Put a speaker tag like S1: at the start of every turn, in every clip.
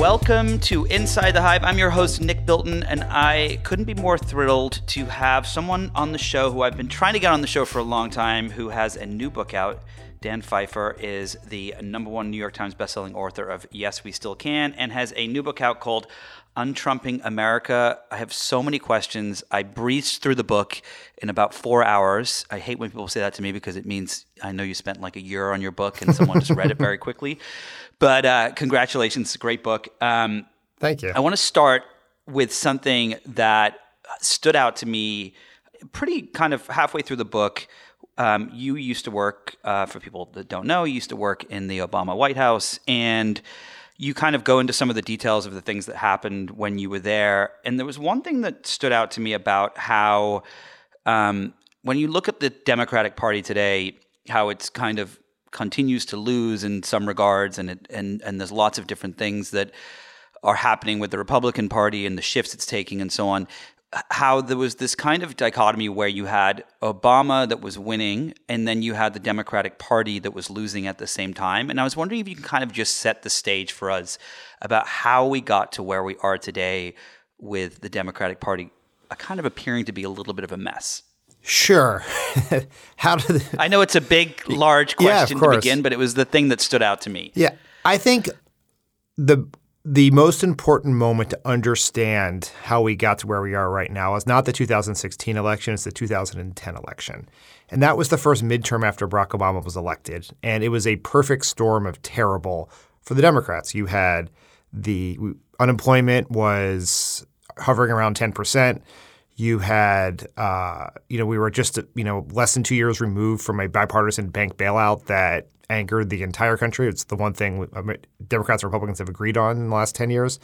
S1: Welcome to Inside the Hive. I'm your host, Nick Bilton, and I couldn't be more thrilled to have someone on the show who I've been trying to get on the show for a long time who has a new book out. Dan Pfeiffer is the number one New York Times bestselling author of Yes, We Still Can and has a new book out called Untrumping America. I have so many questions. I breezed through the book in about four hours. I hate when people say that to me because it means I know you spent like a year on your book and someone just read it very quickly. But uh, congratulations, great book. Um,
S2: Thank you.
S1: I want to start with something that stood out to me pretty kind of halfway through the book. Um, you used to work, uh, for people that don't know, you used to work in the Obama White House. And you kind of go into some of the details of the things that happened when you were there. And there was one thing that stood out to me about how, um, when you look at the Democratic Party today, how it's kind of continues to lose in some regards, and it, and and there's lots of different things that are happening with the Republican Party and the shifts it's taking and so on. How there was this kind of dichotomy where you had Obama that was winning, and then you had the Democratic Party that was losing at the same time. And I was wondering if you can kind of just set the stage for us about how we got to where we are today with the Democratic Party uh, kind of appearing to be a little bit of a mess.
S2: Sure. How did
S1: I know it's a big, large question
S2: yeah,
S1: to begin, but it was the thing that stood out to me.
S2: Yeah, I think the the most important moment to understand how we got to where we are right now is not the 2016 election; it's the 2010 election, and that was the first midterm after Barack Obama was elected, and it was a perfect storm of terrible for the Democrats. You had the unemployment was hovering around 10 percent you had, uh, you know, we were just, you know, less than two years removed from a bipartisan bank bailout that angered the entire country. It's the one thing Democrats and Republicans have agreed on in the last 10 years.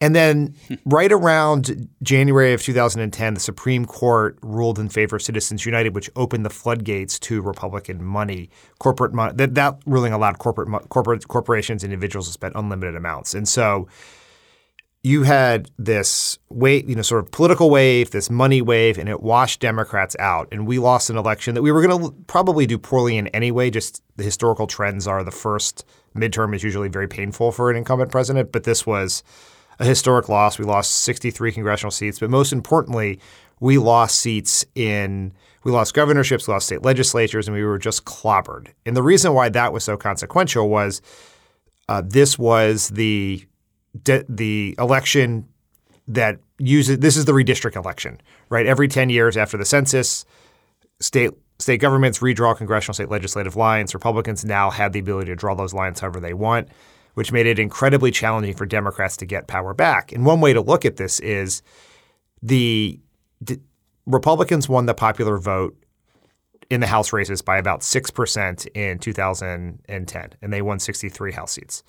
S2: And then right around January of 2010, the Supreme Court ruled in favor of Citizens United, which opened the floodgates to Republican money, corporate money. That, that ruling allowed corporate corporate corporations and individuals to spend unlimited amounts. And so you had this wave, you know, sort of political wave, this money wave, and it washed Democrats out. And we lost an election that we were going to probably do poorly in anyway. Just the historical trends are the first midterm is usually very painful for an incumbent president, but this was a historic loss. We lost 63 congressional seats, but most importantly, we lost seats in we lost governorships, we lost state legislatures, and we were just clobbered. And the reason why that was so consequential was uh, this was the de- the election that uses this is the redistrict election, right? Every 10 years after the census, state state governments redraw congressional state legislative lines. Republicans now had the ability to draw those lines however they want, which made it incredibly challenging for Democrats to get power back. And one way to look at this is the d- Republicans won the popular vote in the House races by about 6% in 2010, and they won 63 House seats.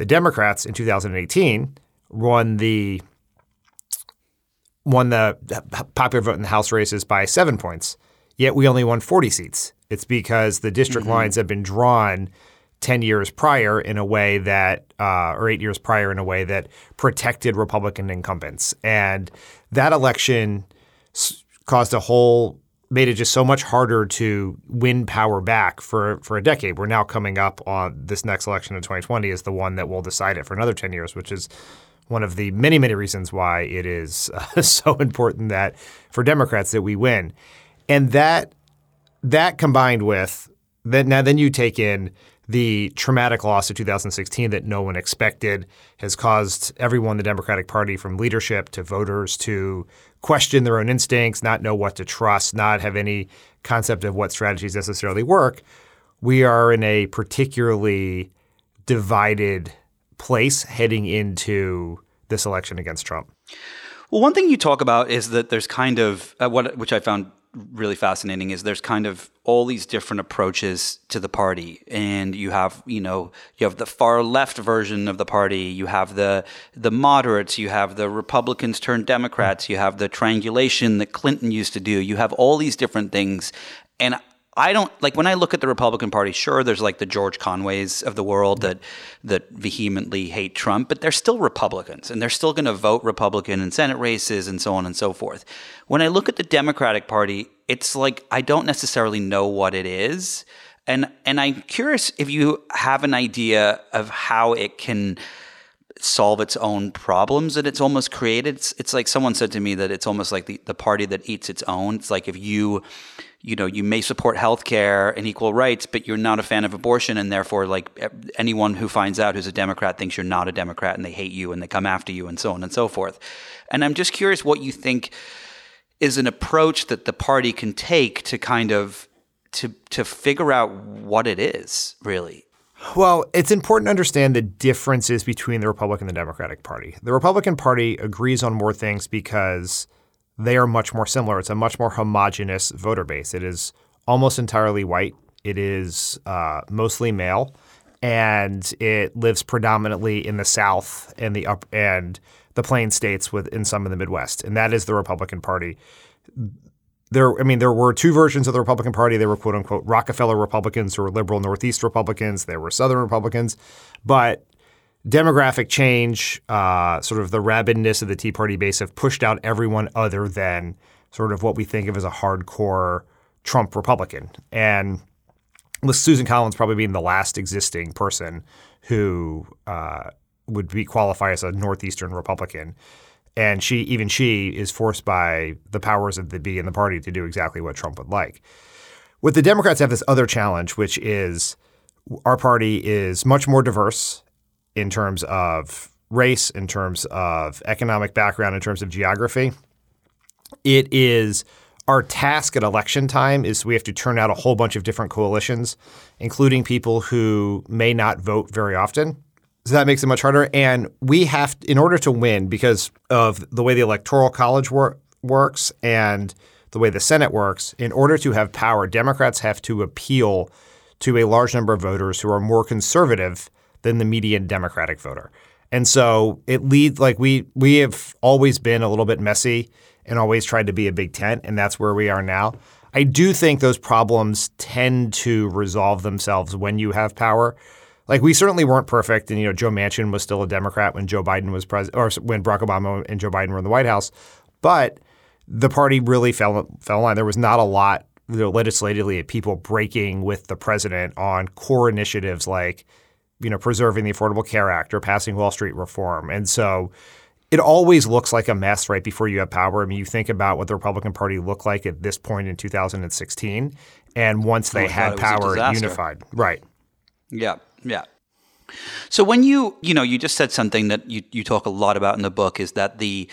S2: The Democrats in 2018 won the won the popular vote in the House races by seven points. Yet we only won 40 seats. It's because the district mm-hmm. lines have been drawn 10 years prior in a way that, uh, or eight years prior in a way that protected Republican incumbents. And that election s- caused a whole made it just so much harder to win power back for for a decade. We're now coming up on this next election in 2020 is the one that will decide it for another 10 years, which is one of the many many reasons why it is uh, so important that for Democrats that we win. And that that combined with that now then you take in the traumatic loss of 2016 that no one expected has caused everyone the Democratic Party from leadership to voters to question their own instincts, not know what to trust, not have any concept of what strategies necessarily work, we are in a particularly divided place heading into this election against Trump.
S1: Well, one thing you talk about is that there's kind of uh, what which I found really fascinating is there's kind of all these different approaches to the party. And you have you know you have the far left version of the party. You have the the moderates. You have the republicans turned democrats. You have the triangulation that clinton used to do. You have all these different things. And I don't like when I look at the Republican Party. Sure, there's like the George Conways of the world that that vehemently hate Trump, but they're still Republicans and they're still going to vote Republican in Senate races and so on and so forth. When I look at the Democratic Party, it's like I don't necessarily know what it is, and and I'm curious if you have an idea of how it can solve its own problems that it's almost created. It's, it's like someone said to me that it's almost like the, the party that eats its own. It's like if you, you know, you may support healthcare and equal rights, but you're not a fan of abortion, and therefore, like anyone who finds out who's a Democrat thinks you're not a Democrat, and they hate you and they come after you, and so on and so forth. And I'm just curious what you think is an approach that the party can take to kind of to to figure out what it is really
S2: well, it's important to understand the differences between the Republican and the Democratic Party. The Republican Party agrees on more things because they are much more similar. It's a much more homogenous voter base. It is almost entirely white. It is uh, mostly male, and it lives predominantly in the South and the up and the Plain states within some of the Midwest, and that is the Republican Party there, I mean, there were two versions of the Republican Party. They were quote unquote Rockefeller Republicans who were liberal Northeast Republicans. There were Southern Republicans. But demographic change, uh, sort of the rabidness of the Tea Party base have pushed out everyone other than sort of what we think of as a hardcore Trump Republican. And with Susan Collins probably being the last existing person who uh, would be qualify as a Northeastern Republican and she even she is forced by the powers of the be in the party to do exactly what Trump would like. With the Democrats have this other challenge, which is our party is much more diverse in terms of race, in terms of economic background, in terms of geography. It is our task at election time is we have to turn out a whole bunch of different coalitions, including people who may not vote very often so that makes it much harder. And we have, in order to win, because of the way the electoral college wor- works and the way the Senate works, in order to have power, Democrats have to appeal to a large number of voters who are more conservative than the median Democratic voter. And so it leads like we we have always been a little bit messy and always tried to be a big tent, and that's where we are now. I do think those problems tend to resolve themselves when you have power like we certainly weren't perfect, and you know Joe Manchin was still a Democrat when Joe Biden was president, or when Barack Obama and Joe Biden were in the White House, but the party really fell fell in line. There was not a lot you know, legislatively of people breaking with the president on core initiatives like you know preserving the Affordable Care Act or passing Wall Street reform, and so it always looks like a mess right before you have power. I mean, you think about what the Republican Party looked like at this point in 2016, and once they oh had God, power, unified. Right.
S1: Yeah. Yeah. So when you, you know, you just said something that you, you talk a lot about in the book is that the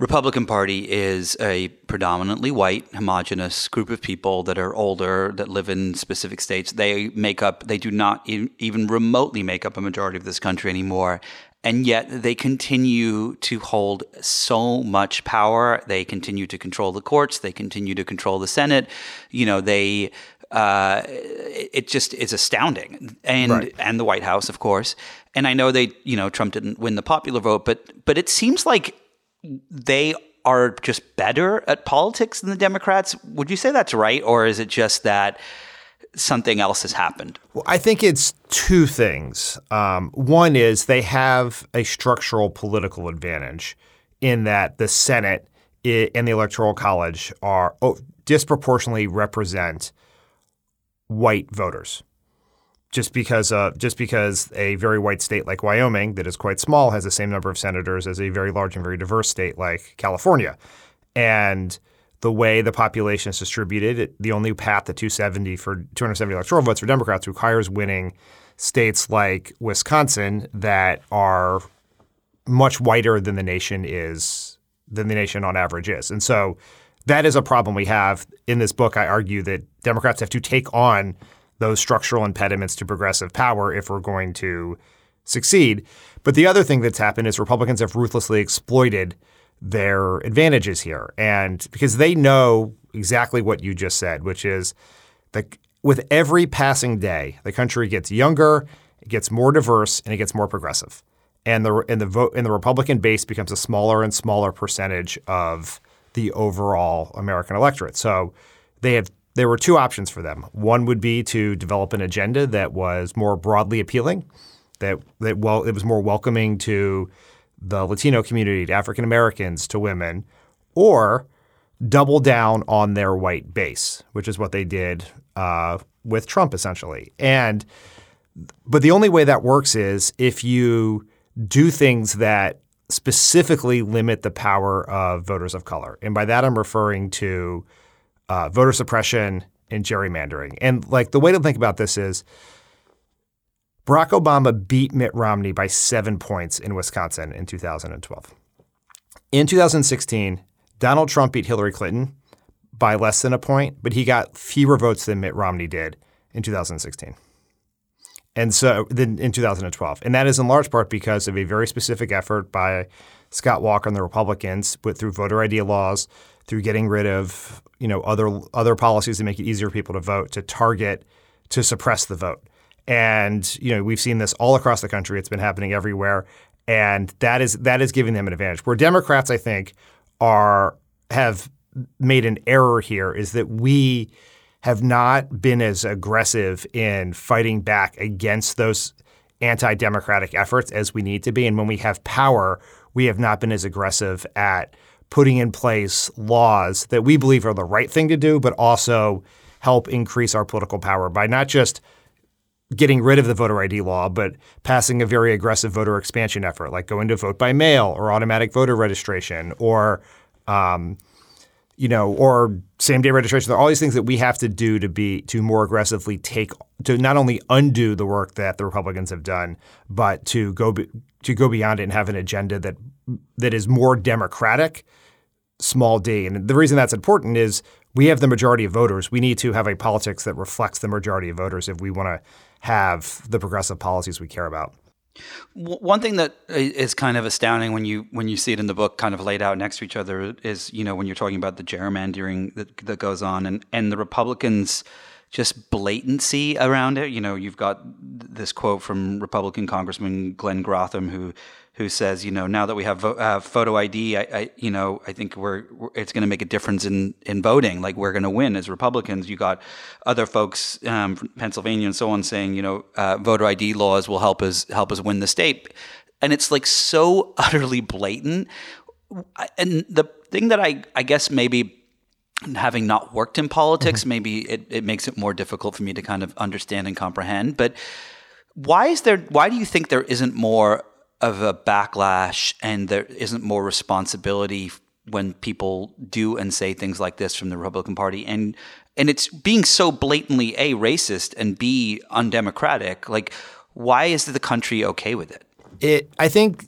S1: Republican Party is a predominantly white, homogenous group of people that are older, that live in specific states. They make up, they do not even remotely make up a majority of this country anymore. And yet they continue to hold so much power. They continue to control the courts. They continue to control the Senate. You know, they uh, it just is astounding, and right. and the White House, of course. And I know they, you know, Trump didn't win the popular vote, but but it seems like they are just better at politics than the Democrats. Would you say that's right, or is it just that? something else has happened?
S2: Well, I think it's two things. Um, one is they have a structural political advantage in that the Senate and the Electoral College are oh, disproportionately represent white voters. Just because, uh, just because a very white state like Wyoming, that is quite small, has the same number of senators as a very large and very diverse state like California, and the way the population is distributed, the only path to 270 for 270 electoral votes for Democrats requires winning states like Wisconsin that are much whiter than the nation is than the nation on average is, and so that is a problem we have. In this book, I argue that Democrats have to take on those structural impediments to progressive power if we're going to succeed. But the other thing that's happened is Republicans have ruthlessly exploited their advantages here. And because they know exactly what you just said, which is that with every passing day, the country gets younger, it gets more diverse, and it gets more progressive. And the and the vote and the Republican base becomes a smaller and smaller percentage of the overall American electorate. So they have there were two options for them. One would be to develop an agenda that was more broadly appealing, that that well it was more welcoming to the Latino community, to African Americans, to women, or double down on their white base, which is what they did uh, with Trump essentially. And but the only way that works is if you do things that specifically limit the power of voters of color. And by that, I'm referring to uh, voter suppression and gerrymandering. And like the way to think about this is Barack Obama beat Mitt Romney by seven points in Wisconsin in 2012. In 2016, Donald Trump beat Hillary Clinton by less than a point, but he got fewer votes than Mitt Romney did in 2016. And so then in 2012. And that is in large part because of a very specific effort by Scott Walker and the Republicans but through voter ID laws, through getting rid of, you know, other other policies that make it easier for people to vote, to target, to suppress the vote. And, you know, we've seen this all across the country. It's been happening everywhere. And that is that is giving them an advantage. Where Democrats, I think, are have made an error here is that we have not been as aggressive in fighting back against those anti-democratic efforts as we need to be. And when we have power, we have not been as aggressive at putting in place laws that we believe are the right thing to do, but also help increase our political power by not just getting rid of the voter ID law, but passing a very aggressive voter expansion effort, like going to vote by mail or automatic voter registration or um, you know, or same day registration. There are all these things that we have to do to be to more aggressively take to not only undo the work that the Republicans have done, but to go be, to go beyond it and have an agenda that that is more democratic, small d. And the reason that's important is we have the majority of voters. We need to have a politics that reflects the majority of voters if we want to have the progressive policies we care about.
S1: One thing that uh, is kind of astounding when you when you see it in the book, kind of laid out next to each other, is you know when you're talking about the gerrymandering that, that goes on, and and the Republicans just blatancy around it. You know, you've got this quote from Republican Congressman Glenn Grothman, who who says, you know, now that we have uh, photo ID, I, I, you know, I think we're, we're it's going to make a difference in in voting. Like we're going to win as Republicans. You got other folks um, from Pennsylvania and so on saying, you know, uh, voter ID laws will help us help us win the state, and it's like so utterly blatant. And the thing that I I guess maybe having not worked in politics, mm-hmm. maybe it, it makes it more difficult for me to kind of understand and comprehend. But why is there? Why do you think there isn't more of a backlash and there isn't more responsibility when people do and say things like this from the Republican Party? And and it's being so blatantly a racist and b undemocratic. Like, why is the country okay with it?
S2: It. I think.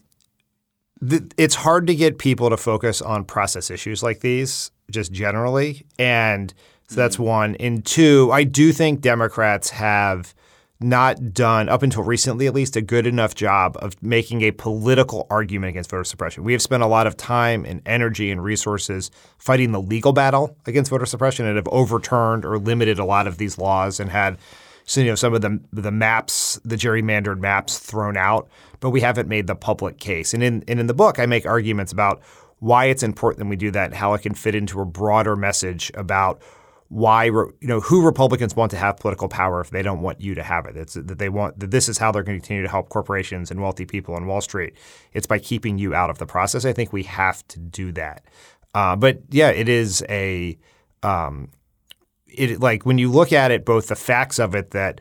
S2: it's hard to get people to focus on process issues like these just generally. And so that's mm-hmm. one. And two, I do think Democrats have not done, up until recently at least, a good enough job of making a political argument against voter suppression. We have spent a lot of time and energy and resources fighting the legal battle against voter suppression and have overturned or limited a lot of these laws and had so, you know, some of the the maps, the gerrymandered maps thrown out, but we haven't made the public case. And in and in the book, I make arguments about why it's important that we do that and how it can fit into a broader message about why you know who Republicans want to have political power if they don't want you to have it. It's that they want that this is how they're going to continue to help corporations and wealthy people on Wall Street. It's by keeping you out of the process. I think we have to do that. Uh, but yeah, it is a um, it like when you look at it, both the facts of it that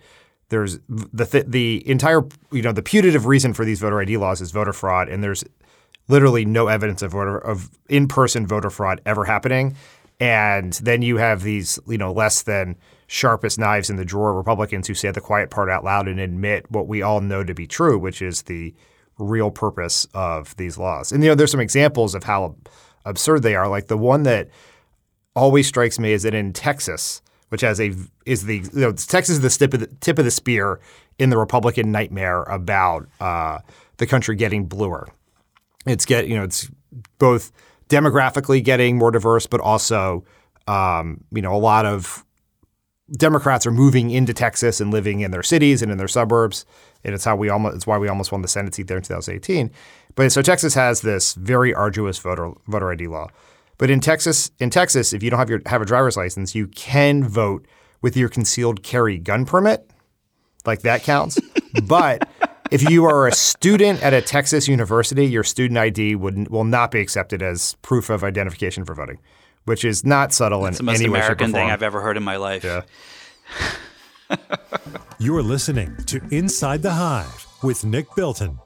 S2: there's the th- the entire you know the putative reason for these voter ID laws is voter fraud, and there's literally no evidence of voter of in-person voter fraud ever happening. And then you have these, you know, less than sharpest knives in the drawer Republicans who say the quiet part out loud and admit what we all know to be true, which is the real purpose of these laws. And you know, there's some examples of how absurd they are. Like the one that always strikes me is that in Texas, which has a is the you know, Texas is the tip of the tip of the spear in the Republican nightmare about uh, the country getting bluer. It's get you know it's both demographically getting more diverse, but also um, you know a lot of Democrats are moving into Texas and living in their cities and in their suburbs, and it's how we almost it's why we almost won the Senate seat there in 2018. But so Texas has this very arduous voter voter ID law. But in Texas, in Texas, if you don't have your have a driver's license, you can vote with your concealed carry gun permit. Like that counts. but if you are a student at a Texas university, your student ID would will not be accepted as proof of identification for voting, which is not subtle
S1: That's
S2: in
S1: the most American
S2: way, shape, or
S1: thing I've ever heard in my life.
S2: Yeah.
S3: You're listening to Inside the Hive with Nick Bilton.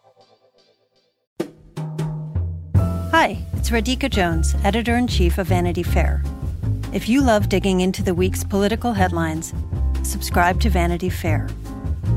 S3: Hi, it's Radhika Jones, editor in chief of Vanity Fair. If you love digging into the week's political headlines, subscribe to Vanity Fair.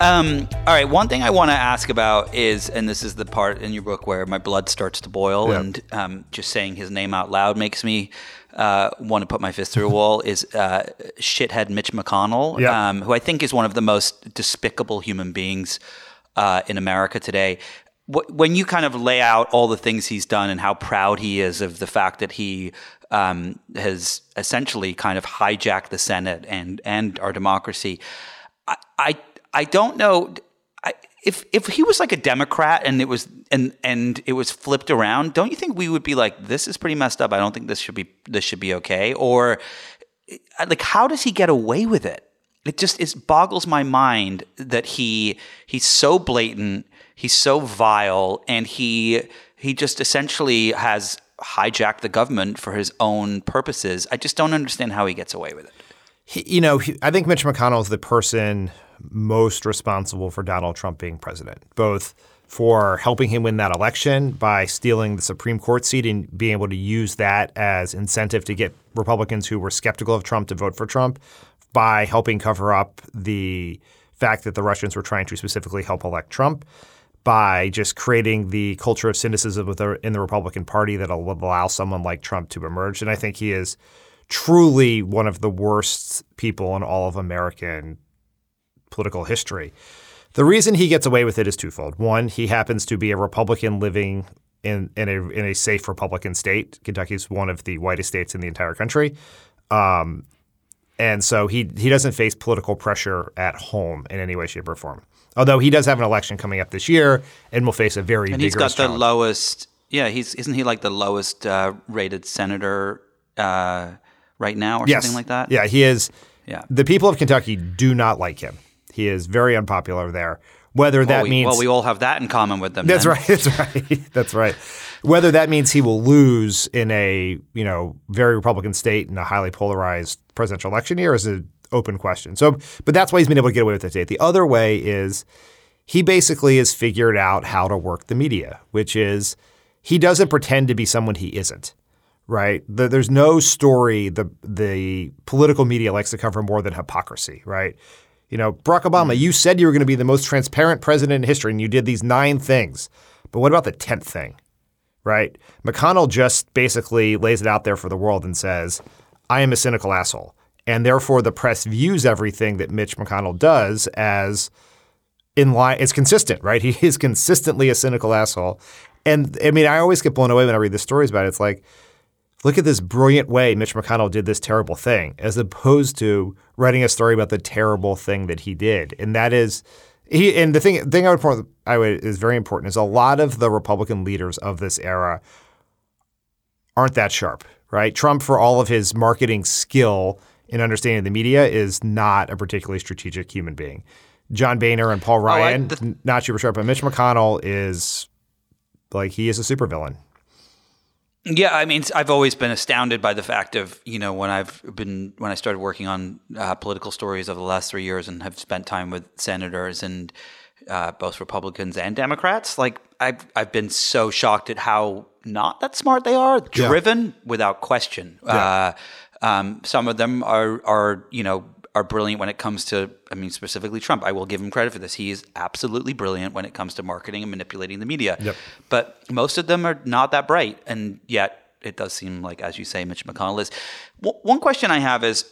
S1: Um, all right. One thing I want to ask about is, and this is the part in your book where my blood starts to boil,
S2: Yeah.
S1: and um, just saying his name out loud makes me uh, want to put my fist through a wall. Is uh, shithead Mitch McConnell,
S2: Yeah.
S1: um, who I think is one of the most despicable human beings uh, in America today. Wh- When you kind of lay out all the things he's done and how proud he is of the fact that he um, has essentially kind of hijacked the Senate and and our democracy, I, I I don't know I, if if he was like a Democrat and it was and and it was flipped around. Don't you think we would be like, this is pretty messed up? I don't think this should be this should be okay. Or eh, like, how does he get away with it? It just it boggles my mind that he he's so blatant, he's so vile, and he he just essentially has hijacked the government for his own purposes. I just don't understand how he gets away with it.
S2: He, you know, he, I think Mitch McConnell is the person most responsible for Donald Trump being president, both for helping him win that election by stealing the Supreme Court seat and being able to use that as incentive to get Republicans who were skeptical of Trump to vote for Trump, by helping cover up the fact that the Russians were trying to specifically help elect Trump, by just creating the culture of cynicism in the Republican Party that will allow someone like Trump to emerge. And I think he is truly one of the worst people in all of American political history. The reason he gets away with it is twofold. One, he happens to be a Republican living in in a in a safe Republican state. Kentucky is one of the whitest states in the entire country. Um, and so he he doesn't face political pressure at home in any way, shape, or form. Although he does have an election coming up this year and will face a very
S1: And he's got the
S2: challenge.
S1: lowest. Yeah, he's isn't he like the lowest uh, rated senator uh, right now, or
S2: yes.
S1: something like that?
S2: Yeah, he is.
S1: Yeah.
S2: The people of Kentucky do not like him. He is very unpopular there. Whether that
S1: we,
S2: means
S1: well, we all have that in common with them.
S2: That's
S1: then.
S2: right. That's right. That's right. Whether that means he will lose in a you know very Republican state in a highly polarized presidential election year is an open question. So, but that's why he's been able to get away with it today. The other way is he basically has figured out how to work the media, which is he doesn't pretend to be someone he isn't. Right? The, there's no story the the political media likes to cover more than hypocrisy. Right? You know, Barack Obama, mm-hmm. you said you were going to be the most transparent president in history, and you did these nine things. But what about the tenth thing? Right? McConnell just basically lays it out there for the world and says, "I am a cynical asshole," and therefore the press views everything that Mitch McConnell does as in line. It's consistent, right? He is consistently a cynical asshole. And I mean, I always get blown away when I read the stories about it. It's like, look at this brilliant way Mitch McConnell did this terrible thing, as opposed to writing a story about the terrible thing that he did. And that is, he. And the thing, thing I would point, I would is very important is a lot of the Republican leaders of this era aren't that sharp, right? Trump, for all of his marketing skill in understanding the media, is not a particularly strategic human being. John Boehner and Paul oh,
S1: I-
S2: Ryan,
S1: the-
S2: not super sharp, but Mitch McConnell is like he is a supervillain.
S1: Yeah, I mean, I've always been astounded by the fact of you know when I've been when I started working on uh, political stories over the last three years and have spent time with senators and uh, both Republicans and Democrats. Like I've I've been so shocked at how not that smart they are, driven without question. Uh, um, some of them are are you know are brilliant when it comes to I mean specifically Trump. I will give him credit for this. He is absolutely brilliant when it comes to marketing and manipulating the media.
S2: Yep.
S1: But most of them are not that bright, and yet it does seem like, as you say, Mitch McConnell is. W- one question I have is,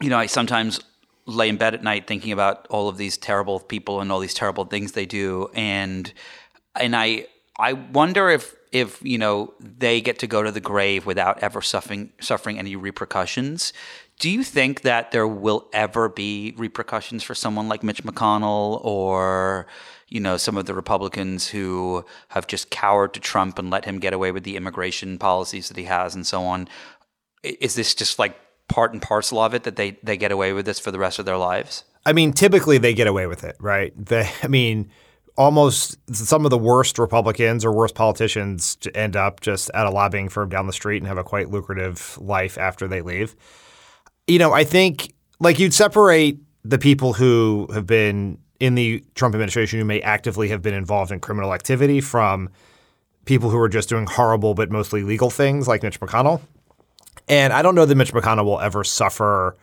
S1: you know, I sometimes lay in bed at night thinking about all of these terrible people and all these terrible things they do, and and I I wonder if if you know they get to go to the grave without ever suffering suffering any repercussions. Do you think that there will ever be repercussions for someone like Mitch McConnell or you know, some of the Republicans who have just cowered to Trump and let him get away with the immigration policies that he has and so on. Is this just like part and parcel of it that they, they get away with this for the rest of their lives?
S2: I mean, typically they get away with it, right? They, I mean, almost some of the worst Republicans or worst politicians end up just at a lobbying firm down the street and have a quite lucrative life after they leave. You know, I think like you'd separate the people who have been in the Trump administration who may actively have been involved in criminal activity from people who are just doing horrible but mostly legal things like Mitch McConnell. And I don't know that Mitch McConnell will ever suffer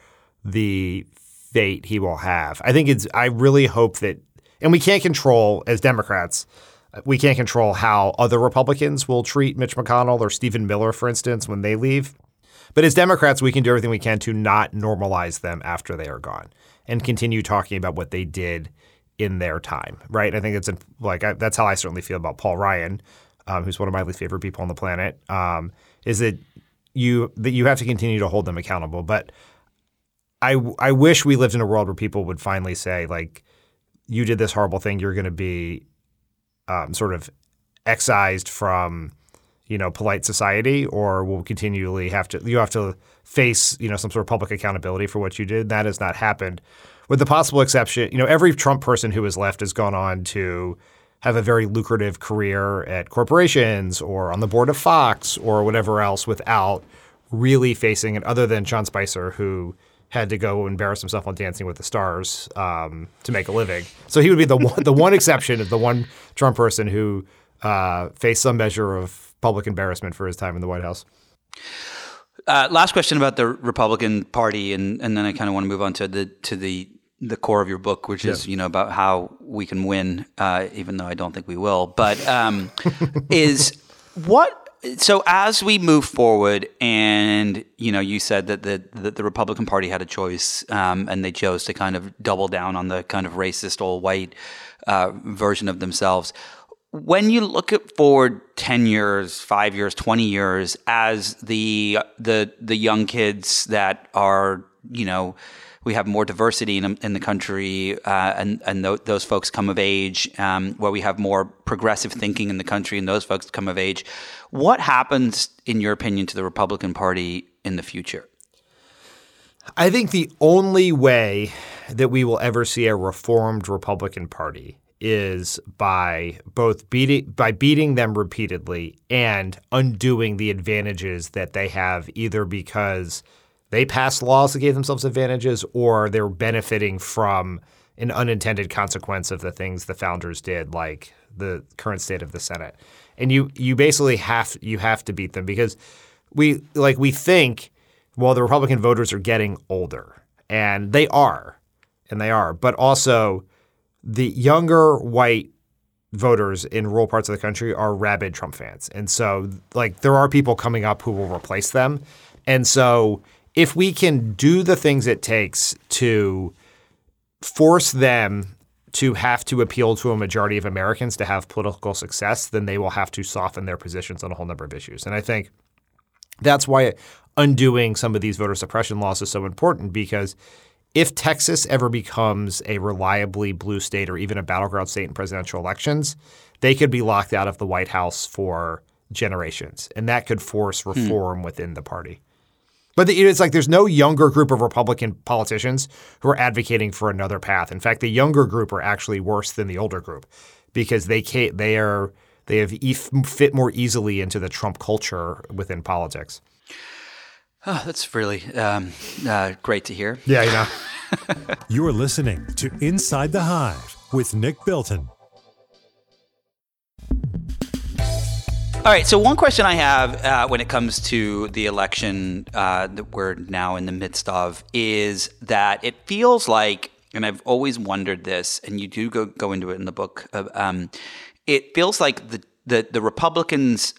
S2: the fate he will have. I think it's I really hope that and we can't control as Democrats we can't control how other Republicans will treat Mitch McConnell or Stephen Miller, for instance, when they leave. But as Democrats, we can do everything we can to not normalize them after they are gone and continue talking about what they did in their time, right? I think it's like I, that's how I certainly feel about Paul Ryan, um, who's one of my least favorite people on the planet. Um, is that you that you have to continue to hold them accountable, but I I wish we lived in a world where people would finally say like, you did this horrible thing, you're going to be um, sort of excised from you know polite society, or will continually have to you have to face you know some sort of public accountability for what you did. That has not happened with the possible exception, you know, every Trump person who has left has gone on to have a very lucrative career at corporations or on the board of Fox or whatever else without really facing it, other than Sean Spicer, who had to go embarrass himself on Dancing with the Stars um, to make a living. So he would be the one, the one exception of the one Trump person who uh, faced some measure of public embarrassment for his time in the White House.
S1: Uh, last question about the Republican Party, and, and then I kind of want to move on to the to the the core of your book, which is you know about how we can win, uh, even though I don't think we will. But um, is what so as we move forward, and you know, you said that the the, the Republican Party had a choice, um, and they chose to kind of double down on the kind of racist old white uh, version of themselves when you look at forward 10 years 5 years 20 years as the the the young kids that are you know we have more diversity in, in the country uh, and and th- those folks come of age um, where we have more progressive thinking in the country and those folks come of age what happens in your opinion to the republican party in the future?
S2: I think the only way that we will ever see a reformed Republican Party is by both beating by beating them repeatedly and undoing the advantages that they have either because they passed laws that gave themselves advantages or they're benefiting from an unintended consequence of the things the founders did like the current state of the Senate. And you you basically have you have to beat them because we like we think well the Republican voters are getting older and they are and they are but also the younger white voters in rural parts of the country are rabid Trump fans. And so like there are people coming up who will replace them. And so if we can do the things it takes to force them to have to appeal to a majority of Americans to have political success, then they will have to soften their positions on a whole number of issues. And I think that's why undoing some of these voter suppression laws is so important because if Texas ever becomes a reliably blue state or even a battleground state in presidential elections, they could be locked out of the White House for generations, and that could force hmm. reform within the party. But it's like there's no younger group of Republican politicians who are advocating for another path. In fact, the younger group are actually worse than the older group because they they are they have fit more easily into the Trump culture within politics.
S1: Oh, that's really um, uh, great to hear.
S2: Yeah, you know.
S4: You're listening to Inside the Hive with Nick Bilton.
S1: All right. So one question I have uh, when it comes to the election uh, that we're now in the midst of is that it feels like, and I've always wondered this, and you do go go into it in the book. Um, it feels like the, the the Republicans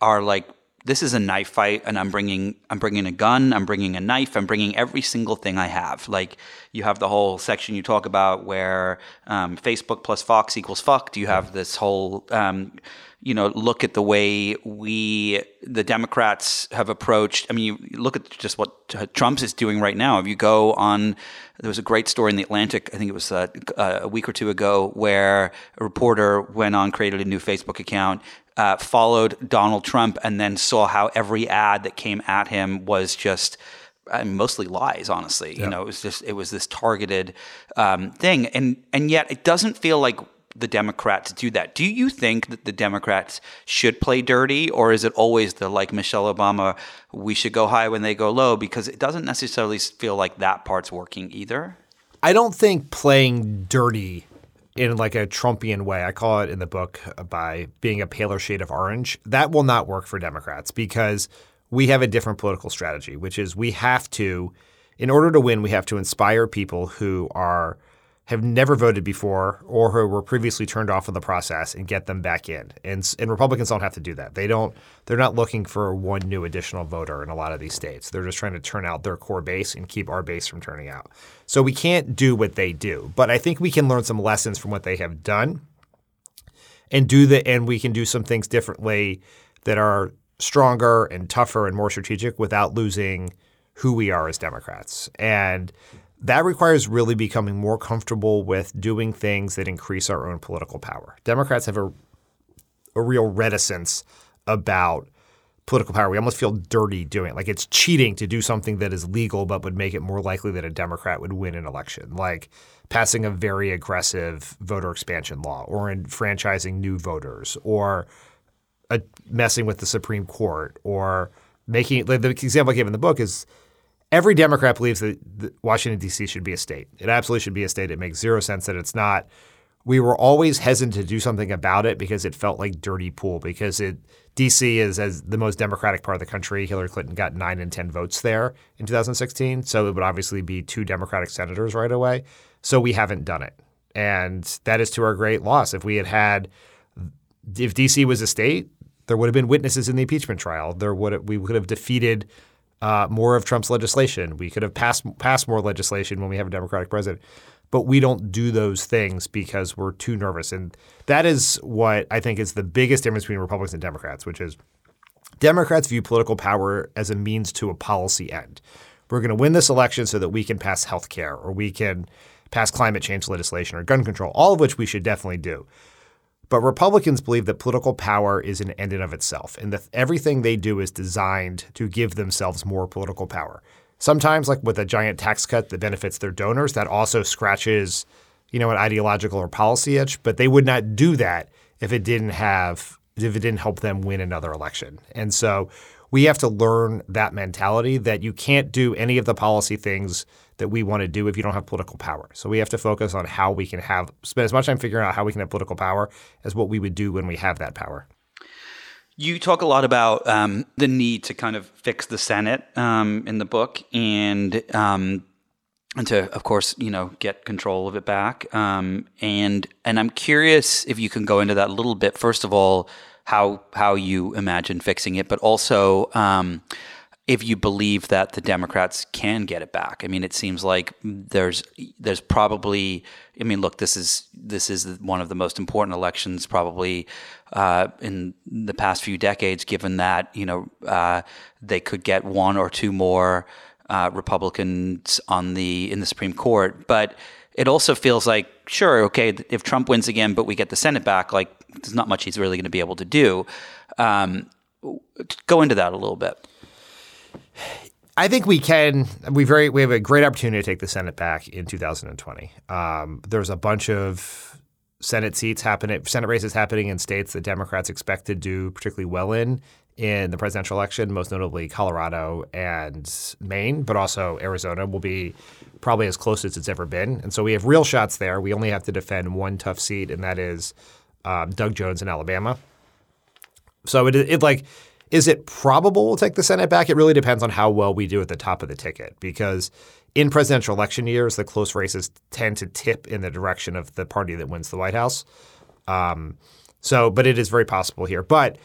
S1: are like this is a knife fight and i'm bringing i'm bringing a gun i'm bringing a knife i'm bringing every single thing i have. Like you have the whole section you talk about where um, facebook plus fox equals fucked you have this whole um, you know, look at the way we, the Democrats, have approached. I mean, you look at just what Trump is doing right now. If you go on, there was a great story in the Atlantic. I think it was uh, a week or two ago, where a reporter went on, created a new Facebook account, uh, followed Donald Trump, and then saw how every ad that came at him was just. I mean, mostly lies, honestly. You know, it was just it was this targeted um, thing, and and yet it doesn't feel like the Democrats do that. Do you think that the Democrats should play dirty, or is it always the like Michelle Obama, we should go high when they go low? Because it doesn't necessarily feel like that part's working either.
S2: I don't think playing dirty in like a Trumpian way, I call it in the book uh, by being a paler shade of orange, that will not work for Democrats because we have a different political strategy, which is we have to, in order to win, we have to inspire people who are – have never voted before or who were previously turned off of the process and get them back in. And, and Republicans don't have to do that. They don't. They're not looking for one new additional voter in a lot of these states. They're just trying to turn out their core base and keep our base from turning out. So we can't do what they do, but I think we can learn some lessons from what they have done, and do the and we can do some things differently that are stronger and tougher and more strategic without losing who we are as Democrats. And that requires really becoming more comfortable with doing things that increase our own political power. Democrats have a, a real reticence about political power. We almost feel dirty doing it. Like it's cheating to do something that is legal but would make it more likely that a Democrat would win an election, like passing a very aggressive voter expansion law or enfranchising new voters or a, messing with the Supreme Court or making like the example I gave in the book is – every Democrat believes that Washington, D.C. should be a state. It absolutely should be a state. It makes zero sense that it's not. We were always hesitant to do something about it because it felt like dirty pool because it D.C. is as the most democratic part of the country. Hillary Clinton got nine and 10 votes there in 2016. So it would obviously be two Democratic senators right away. So we haven't done it. And that is to our great loss. If we had had, if D.C. was a state, there would have been witnesses in the impeachment trial. There would we would have defeated uh, more of Trump's legislation. We could have passed passed more legislation when we have a Democratic president, but we don't do those things because we're too nervous. And that is what I think is the biggest difference between Republicans and Democrats, which is Democrats view political power as a means to a policy end. We're going to win this election so that we can pass health care or we can pass climate change legislation or gun control, all of which we should definitely do. But Republicans believe that political power is an end in of itself, and that everything they do is designed to give themselves more political power. Sometimes, like with a giant tax cut that benefits their donors, that also scratches, you know, an ideological or policy itch. But they would not do that if it didn't have if it didn't help them win another election. And so we have to learn that mentality that you can't do any of the policy things that we want to do if you don't have political power. So we have to focus on how we can have spend as much time figuring out how we can have political power as what we would do when we have that power.
S1: You talk a lot about um, the need to kind of fix the Senate um, in the book, and um, and to, of course, you know, get control of it back. Um, and and I'm curious if you can go into that a little bit. First of all, how how you imagine fixing it, but also um, if you believe that the Democrats can get it back. I mean, it seems like there's there's probably. I mean, look, this is this is one of the most important elections probably uh, in the past few decades. Given that you know uh, they could get one or two more uh, Republicans on the in the Supreme Court, but it also feels like sure, okay, if Trump wins again, but we get the Senate back, like there's not much he's really going to be able to do. Um, go into that a little bit.
S2: I think we can. We very we have a great opportunity to take the Senate back in 2020. Um, there's a bunch of Senate seats happening, Senate races happening in states that Democrats expect to do particularly well in in the presidential election, most notably Colorado and Maine, but also Arizona will be probably as close as it's ever been. And so we have real shots there. We only have to defend one tough seat, and that is um, Doug Jones in Alabama. So it, it like is it probable we'll take the Senate back? It really depends on how well we do at the top of the ticket because in presidential election years, the close races tend to tip in the direction of the party that wins the White House. Um, so, but it is very possible here. But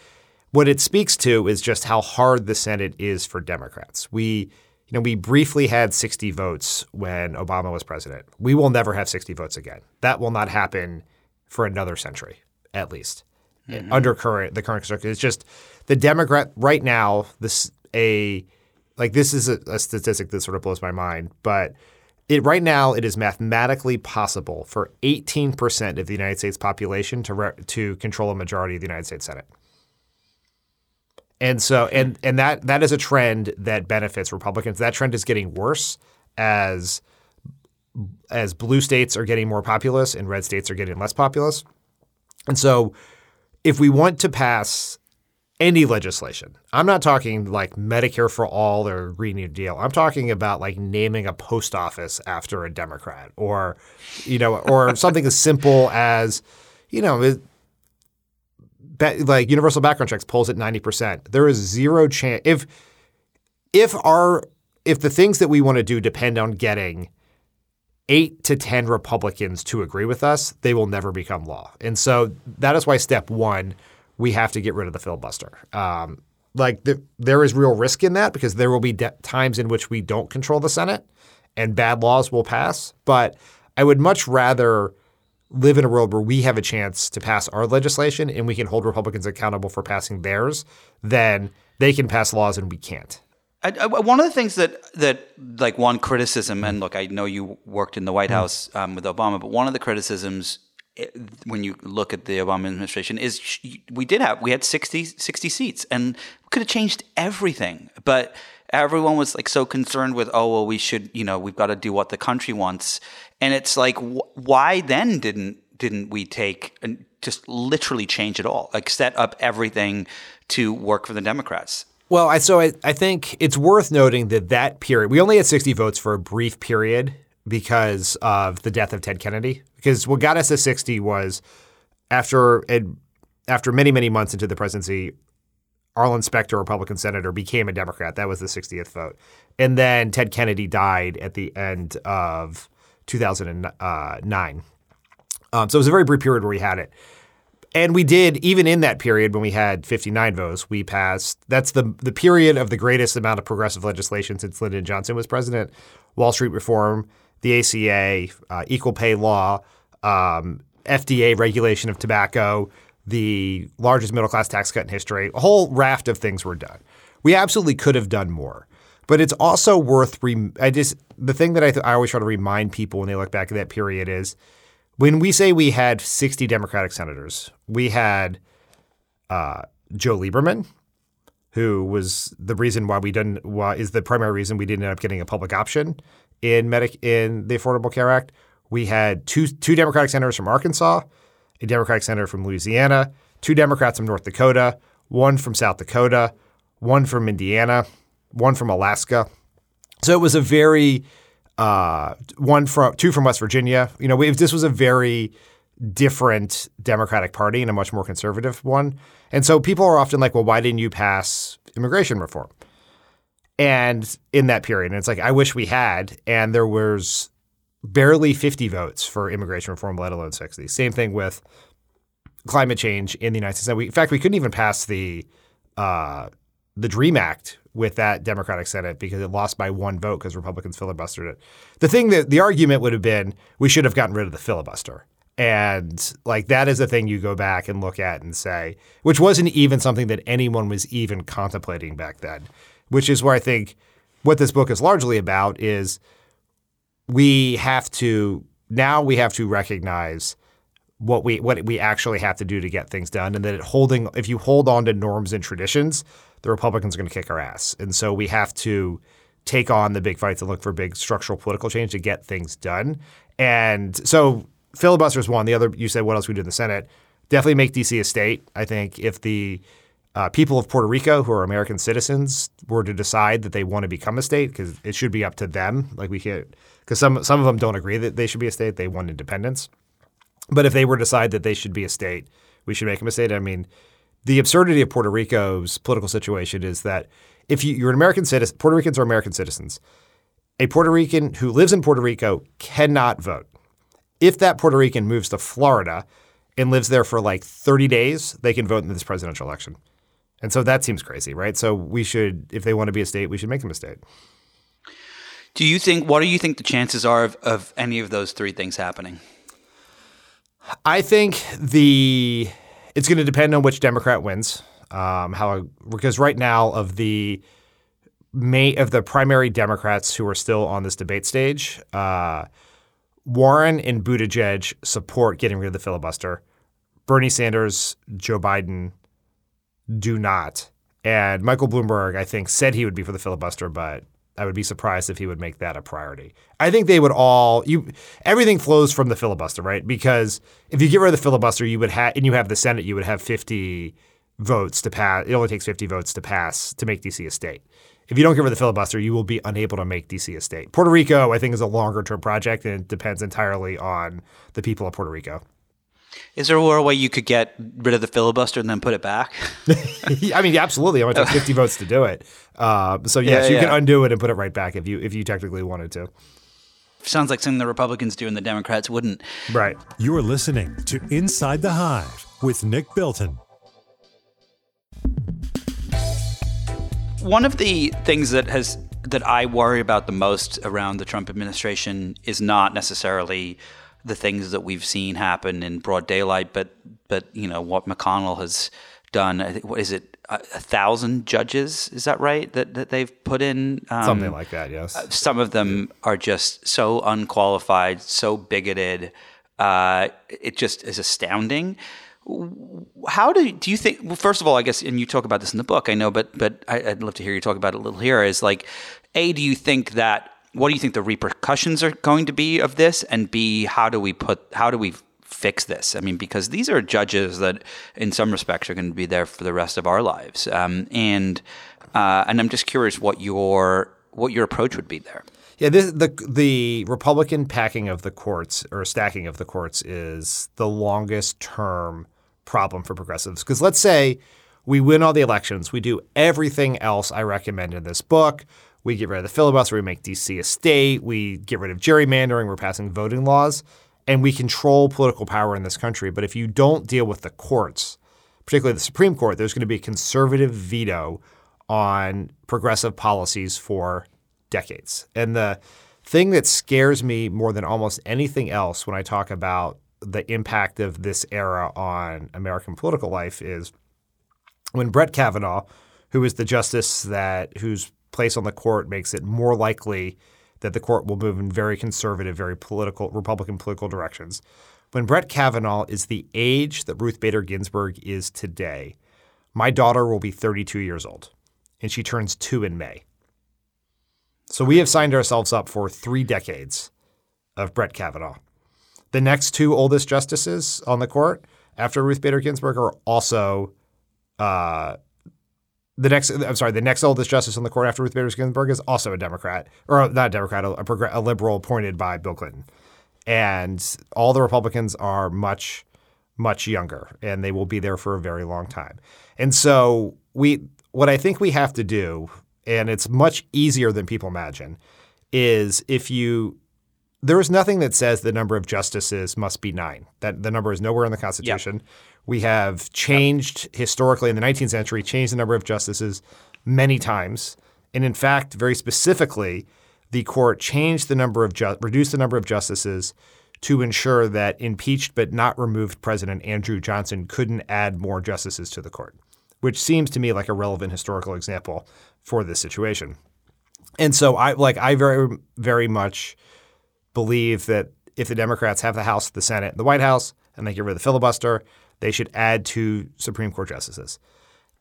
S2: what it speaks to is just how hard the Senate is for Democrats. We, you know, we briefly had 60 votes when Obama was president. We will never have 60 votes again. That will not happen for another century, at least. mm-hmm. under current the current construction. It's just the Democrat right now. This a like this is a, a statistic that sort of blows my mind, but it right now it is mathematically possible for 18% of the United States population to re, to control a majority of the United States Senate. And so and and that that is a trend that benefits Republicans. That trend is getting worse as as blue states are getting more populous and red states are getting less populous. And so if we want to pass any legislation. I'm not talking like Medicare for all or Green New Deal. I'm talking about like naming a post office after a Democrat or, you know, or something as simple as, you know, it, like universal background checks polls at 90%. There is zero chance if if our if the things that we want to do depend on getting 8 to 10 Republicans to agree with us, they will never become law. And so that is why step 1 we have to get rid of the filibuster. Um, like the, there is real risk in that because there will be de- times in which we don't control the Senate and bad laws will pass. But I would much rather live in a world where we have a chance to pass our legislation and we can hold Republicans accountable for passing theirs than they can pass laws and we can't.
S1: I, I, one of the things that that like one criticism, and look, I know you worked in the White mm. House um, with Obama, but one of the criticisms when you look at the Obama administration is we did have we had 60, 60 seats and could have changed everything. But everyone was like so concerned with oh well we should you know we've got to do what the country wants. And it's like wh- why then didn't didn't we take and just literally change it all? Like set up everything to work for the Democrats.
S2: Well I so I, I think it's worth noting that that period we only had 60 votes for a brief period because of the death of Ted Kennedy. Because what got us to 60 was after after many many months into the presidency, Arlen Specter, Republican senator, became a Democrat. That was the 60th vote, and then Ted Kennedy died at the end of 2009. Um, so it was a very brief period where we had it. And we did, even in that period when we had 59 votes, we passed. That's the the period of the greatest amount of progressive legislation since Lyndon Johnson was president. Wall Street reform, the ACA, uh, equal pay law, um, FDA regulation of tobacco, the largest middle class tax cut in history. A whole raft of things were done. We absolutely could have done more. But it's also worth. Re- I just the thing that I, th- I always try to remind people when they look back at that period is when we say we had 60 Democratic senators, we had uh, Joe Lieberman, who was the reason why we didn't why is the primary reason we didn't end up getting a public option in medic in the Affordable Care Act. We had two two Democratic senators from Arkansas, a Democratic senator from Louisiana, two Democrats from North Dakota, one from South Dakota, one from Indiana, one from Alaska. So it was a very uh, one from two from West Virginia. You know, we, this was a very different Democratic Party and a much more conservative one. And so people are often like, well, why didn't you pass immigration reform? And in that period, and it's like I wish we had, and there was barely 50 votes for immigration reform, let alone 60. Same thing with climate change in the United States. In fact, we couldn't even pass the uh, the Dream Act with that Democratic Senate because it lost by one vote because Republicans filibustered it. The thing that the argument would have been we should have gotten rid of the filibuster. And like that is the thing you go back and look at and say, which wasn't even something that anyone was even contemplating back then which is where I think what this book is largely about is we have to now we have to recognize what we what we actually have to do to get things done, and that holding if you hold on to norms and traditions, the Republicans are going to kick our ass, and so we have to take on the big fights and look for big structural political change to get things done. And so filibuster is one. The other, you said, what else we do in the Senate? Definitely make DC a state. I think if the uh, people of Puerto Rico who are American citizens were to decide that they want to become a state, because it should be up to them. Like we can't, because some some of them don't agree that they should be a state; they want independence. But if they were to decide that they should be a state, we should make them a state. I mean, the absurdity of Puerto Rico's political situation is that if you, you're an American citizen, Puerto Ricans are American citizens. A Puerto Rican who lives in Puerto Rico cannot vote. If that Puerto Rican moves to Florida and lives there for like 30 days, they can vote in this presidential election. And so that seems crazy, right? So we should, if they want to be a state, we should make them a state.
S1: Do you think, what do you think the chances are of, of any of those three things happening?
S2: I think the, It's going to depend on which Democrat wins. Um, how because right now of the may of the primary Democrats who are still on this debate stage, uh, Warren and Buttigieg support getting rid of the filibuster. Bernie Sanders, Joe Biden do not. And Michael Bloomberg, I think, said he would be for the filibuster, but I would be surprised if he would make that a priority. I think they would all you everything flows from the filibuster, right? Because if you get rid of the filibuster, you would have and you have the Senate, you would have 50 votes to pass. It only takes 50 votes to pass to make DC a state. If you don't get rid of the filibuster, you will be unable to make DC a state. Puerto Rico, I think, is a longer term project and it depends entirely on the people of Puerto Rico.
S1: Is there a way you could get rid of the filibuster and then put it back?
S2: I mean, absolutely. I'm going to take 50 votes to do it. Uh, so yes, yeah, you can undo it and put it right back if you if you technically wanted to.
S1: Sounds like something the Republicans do and the Democrats wouldn't.
S2: Right.
S4: You're listening to Inside the Hive with Nick Bilton.
S1: One of the things that has that I worry about the most around the Trump administration is not necessarily the things that we've seen happen in broad daylight, but but you know what McConnell has done. What is it? A, a thousand judges? Is that right? That that they've put in
S2: um, something like that. Yes. Uh,
S1: some of them are just so unqualified, so bigoted. Uh, it just is astounding. How do do you think? Well, first of all, I guess, and you talk about this in the book. I know, but but I, I'd love to hear you talk about it a little here. Is like, a, do you think that what do you think the repercussions are going to be of this? And B, how do we put how do we fix this? I mean, because these are judges that, in some respects, are going to be there for the rest of our lives. Um, and uh, and I'm just curious what your what your approach would be there.
S2: Yeah, this, the the Republican packing of the courts or stacking of the courts is the longest term problem for progressives. Because let's say we win all the elections, we do everything else I recommend in this book. We get rid of the filibuster. We make DC a state. We get rid of gerrymandering. We're passing voting laws. And we control political power in this country. But if you don't deal with the courts, particularly the Supreme Court, there's going to be a conservative veto on progressive policies for decades. And the thing that scares me more than almost anything else when I talk about the impact of this era on American political life is when Brett Kavanaugh, who is the justice that whose place on the court makes it more likely that the court will move in very conservative, very political, Republican political directions. When Brett Kavanaugh is the age that Ruth Bader Ginsburg is today, my daughter will be 32 years old, and she turns two in May. So we have signed ourselves up for three decades of Brett Kavanaugh. The next two oldest justices on the court after Ruth Bader Ginsburg are also uh, the next, I'm sorry, the next oldest justice on the court after Ruth Bader Ginsburg is also a Democrat, or not a Democrat, a, a liberal appointed by Bill Clinton. And all the Republicans are much, much younger, and they will be there for a very long time. And so we, what I think we have to do, and it's much easier than people imagine, is if you there is nothing that says the number of justices must be nine. That the number is nowhere in the Constitution. Yep. We have changed historically in the 19th century, changed the number of justices many times, and in fact, very specifically, the court changed the number of ju- reduced the number of justices to ensure that impeached but not removed President Andrew Johnson couldn't add more justices to the court, which seems to me like a relevant historical example for this situation. And so I like I very very much believe that if the Democrats have the House, the Senate, the White House, and they get rid of the filibuster, they should add two Supreme Court justices.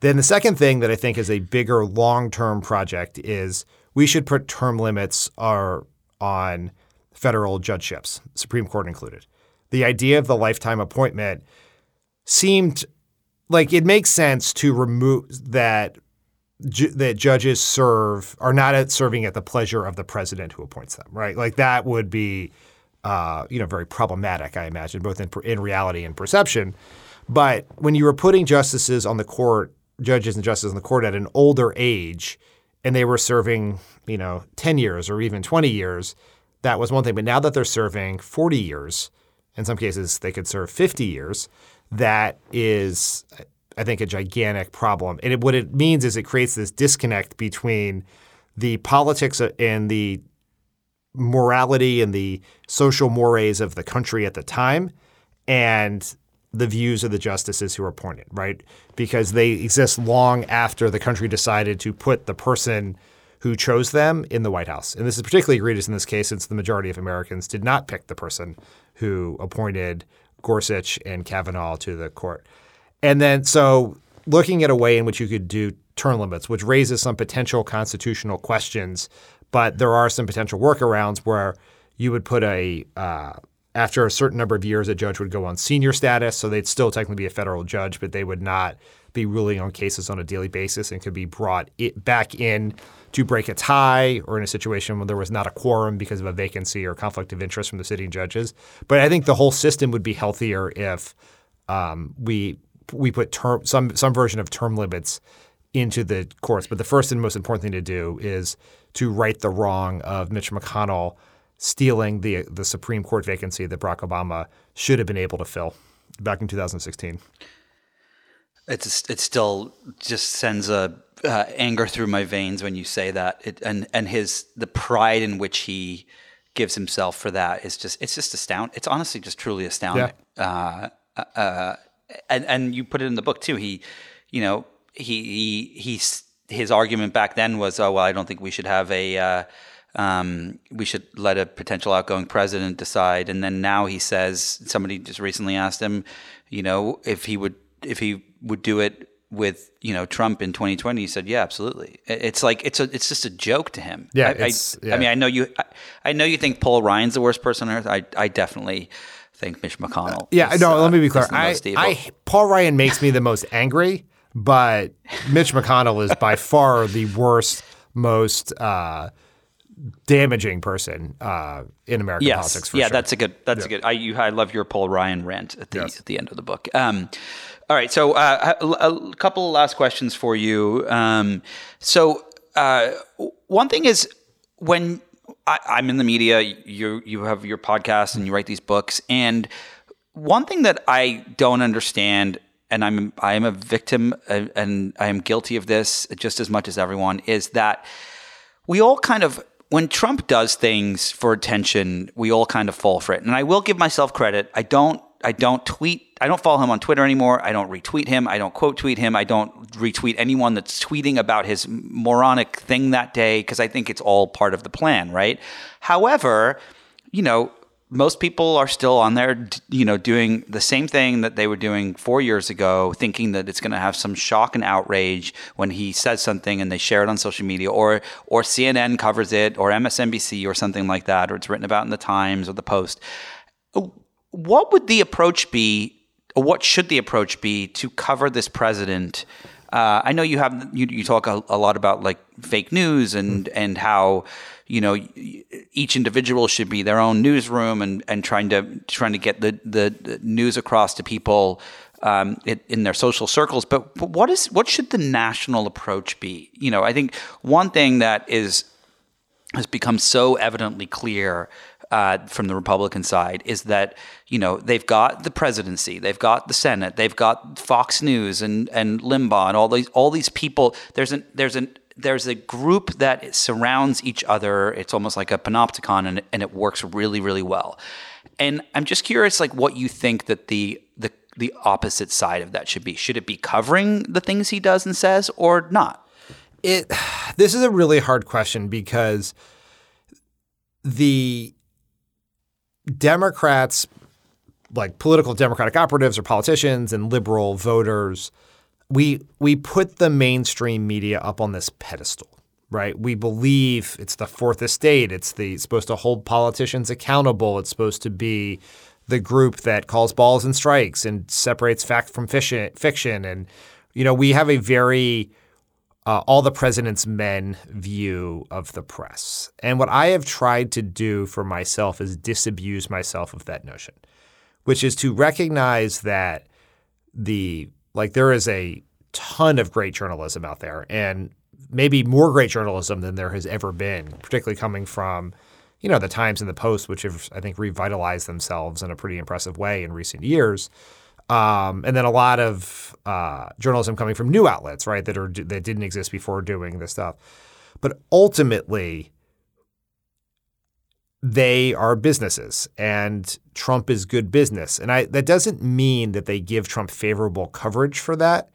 S2: Then the second thing that I think is a bigger long-term project is we should put term limits are on federal judgeships, Supreme Court included. The idea of the lifetime appointment seemed like it makes sense to remove that ju- that judges serve are not at serving at the pleasure of the president who appoints them, right? Like that would be, uh, you know, very problematic, I imagine, both in in reality and perception. But when you were putting justices on the court, judges and justices on the court at an older age, and they were serving, you know, ten years or even twenty years, that was one thing. But now that they're serving forty years, in some cases they could serve fifty years. That is I think, a gigantic problem. And it, what it means is it creates this disconnect between the politics and the morality and the social mores of the country at the time and the views of the justices who are appointed, right? Because they exist long after the country decided to put the person who chose them in the White House. And this is particularly egregious in this case since the majority of Americans did not pick the person who appointed Gorsuch and Kavanaugh to the court. And then, so looking at a way in which you could do term limits, which raises some potential constitutional questions, but there are some potential workarounds where you would put a uh, after a certain number of years, a judge would go on senior status, so they'd still technically be a federal judge, but they would not be ruling on cases on a daily basis and could be brought back in to break a tie or in a situation where there was not a quorum because of a vacancy or conflict of interest from the sitting judges. But I think the whole system would be healthier if um, we we put term some some version of term limits into the courts. But the first and most important thing to do is to right the wrong of Mitch McConnell stealing the the Supreme Court vacancy that Barack Obama should have been able to fill back in 2016.
S1: It's it still just sends a uh, anger through my veins when you say that. It, and and his the pride in which he gives himself for that is just it's just astounding. It's honestly just truly astounding. Yeah. Uh, uh, and and you put it in the book too. He, you know, he he he's his argument back then was, oh well, I don't think we should have a. Uh, um, we should let a potential outgoing president decide. And then now he says somebody just recently asked him, you know, if he would if he would do it with you know Trump in 2020, he said, "Yeah, absolutely." It's like it's a it's just a joke to him.
S2: Yeah,
S1: I, I,
S2: yeah.
S1: I mean, I know you, I, I, know you think Paul Ryan's the worst person on earth. I I definitely think Mitch McConnell.
S2: Yeah,
S1: is,
S2: no.
S1: Uh,
S2: let me be clear. I, I Paul Ryan makes me the most angry, but Mitch McConnell is by far the worst, most. Uh, damaging person uh, in American
S1: yes.
S2: politics.
S1: yeah,
S2: sure.
S1: that's a good. That's yeah. a good. I you, I love your Paul Ryan rant at the yes. at the end of the book. Um, all right, so uh, a, a, couple last questions for you. Um, so uh, one thing is when I, I'm in the media, you you have your podcast and you write these books, and one thing that I don't understand and I'm I am a victim uh, and I am guilty of this just as much as everyone is that we all kind of when Trump does things for attention, we all kind of fall for it. And I will give myself credit. I don't I don't tweet I don't follow him on Twitter anymore. I don't retweet him. I don't quote tweet him. I don't retweet anyone that's tweeting about his moronic thing that day because I think it's all part of the plan, right? However, you know, most people are still on there, you know, doing the same thing that they were doing four years ago, thinking that it's going to have some shock and outrage when he says something and they share it on social media, or or CNN covers it, or MSNBC, or something like that, or it's written about in the Times or the Post. What would the approach be, or what should the approach be to cover this president? Uh, I know you have you, you talk a, a lot about like fake news and and how you know each individual should be their own newsroom and, and trying to trying to get the, the news across to people um, in, in, their social circles. But, but what is what should the national approach be? You know, I think one thing that is has become so evidently clear uh, from the Republican side is that you know they've got the presidency, they've got the Senate, they've got Fox News and and Limbaugh and all these all these people. There's an there's an there's a group that surrounds each other. It's almost like a panopticon, and, and it works really, really well. And I'm just curious, like, what you think that the the the opposite side of that should be. Should it be covering the things he does and says, or not?
S2: It. This is a really hard question because the Democrats, like political Democratic operatives or politicians and liberal voters we we put the mainstream media up on this pedestal, right? We believe it's the fourth estate. It's the it's supposed to hold politicians accountable. It's supposed to be the group that calls balls and strikes and separates fact from fiction. And you know, we have a very uh, all the president's men view of the press. And what I have tried to do for myself is disabuse myself of that notion, which is to recognize that the like there is a ton of great journalism out there and maybe more great journalism than there has ever been, particularly coming from, you know, the Times and the Post, which have, I think, revitalized themselves in a pretty impressive way in recent years. Um, and then a lot of uh, journalism coming from new outlets, right, that are that didn't exist before doing this stuff. But ultimately, they are businesses and Trump is good business. And I, that doesn't mean that they give Trump favorable coverage for that,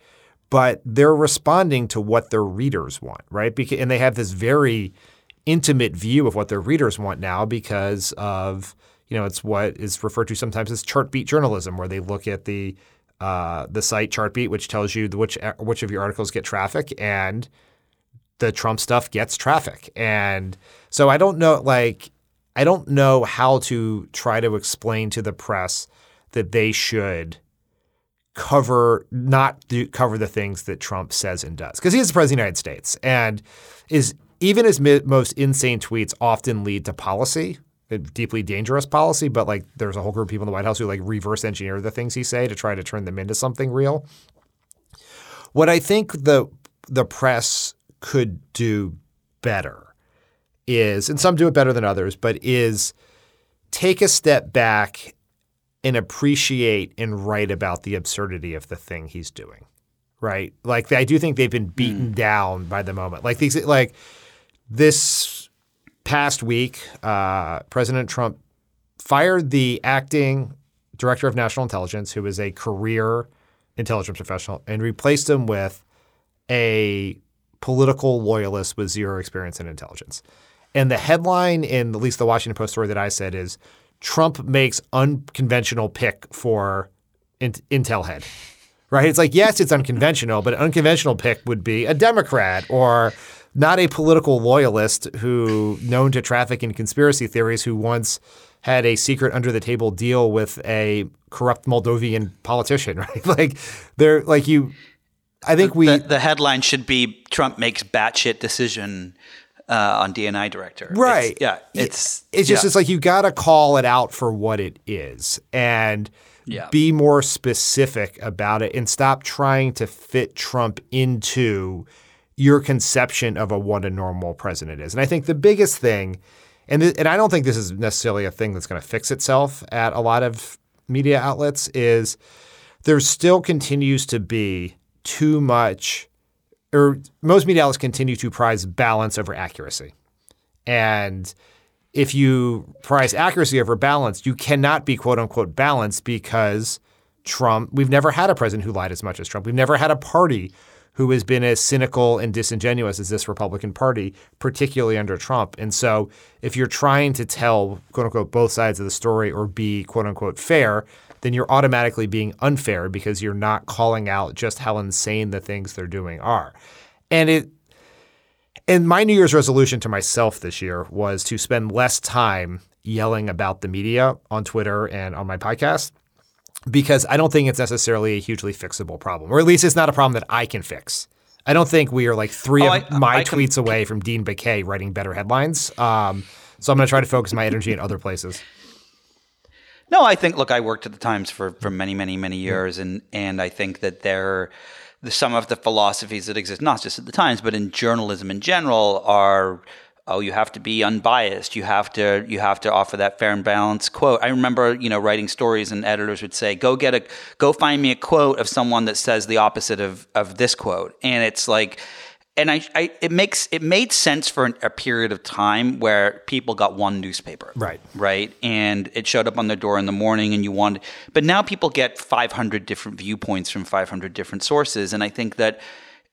S2: but they're responding to what their readers want, right? Because, and they have this very intimate view of what their readers want now because of, you know, it's what is referred to sometimes as chartbeat journalism, where they look at the uh, the site Chartbeat, which tells you which which of your articles get traffic, and the Trump stuff gets traffic. And so I don't know, like I don't know how to try to explain to the press that they should cover not do, cover the things that Trump says and does because he is the president of the United States and is even his mi- most insane tweets often lead to policy deeply dangerous policy but like there's a whole group of people in the White House who like reverse engineer the things he say to try to turn them into something real. What I think the the press could do better is, and some do it better than others, but is take a step back and appreciate and write about the absurdity of the thing he's doing. Right? Like I do think they've been beaten mm. down by the moment. Like these like this past week, uh, President Trump fired the acting director of national intelligence, who is a career intelligence professional, and replaced him with a political loyalist with zero experience in intelligence. And the headline in at least the Washington Post story that I said is Trump makes unconventional pick for in- Intel head. Right? It's like, yes, it's unconventional, but an unconventional pick would be a Democrat or not a political loyalist who known to traffic in conspiracy theories who once had a secret under the table deal with a corrupt Moldovan politician, right? like they're like you I think we
S1: the, the headline should be Trump makes batshit decision uh, on DNI director.
S2: Right.
S1: It's, yeah. It's
S2: it's just
S1: yeah.
S2: it's like you got to call it out for what it is and
S1: yeah.
S2: be more specific about it and stop trying to fit Trump into your conception of a what a normal president is. And I think the biggest thing, and th- and I don't think this is necessarily a thing that's going to fix itself at a lot of media outlets, is there still continues to be too much or most media outlets continue to prize balance over accuracy. And if you prize accuracy over balance, you cannot be quote unquote balanced because Trump, we've never had a president who lied as much as Trump. We've never had a party who has been as cynical and disingenuous as this Republican Party, particularly under Trump. And so if you're trying to tell quote unquote both sides of the story or be quote unquote fair, then you're automatically being unfair because you're not calling out just how insane the things they're doing are. And it and my New Year's resolution to myself this year was to spend less time yelling about the media on Twitter and on my podcast because I don't think it's necessarily a hugely fixable problem, or at least it's not a problem that I can fix. I don't think we are like three oh, of I, my I tweets can... away from Dean Baquet writing better headlines. Um, so I'm going to try to focus my energy in other places.
S1: No, I think look, I worked at the Times for for many, many, many mm-hmm. years, and and I think that there, the, some of the philosophies that exist, not just at the Times, but in journalism in general, are oh you have to be unbiased. You have to you have to offer that fair and balanced quote. I remember you know writing stories and editors would say go get a go find me a quote of someone that says the opposite of of this quote. And it's like and I, I, it makes it made sense for an, a period of time where people got one newspaper,
S2: right,
S1: right, and it showed up on their door in the morning, and you wanted. But now people get 500 different viewpoints from 500 different sources, and I think that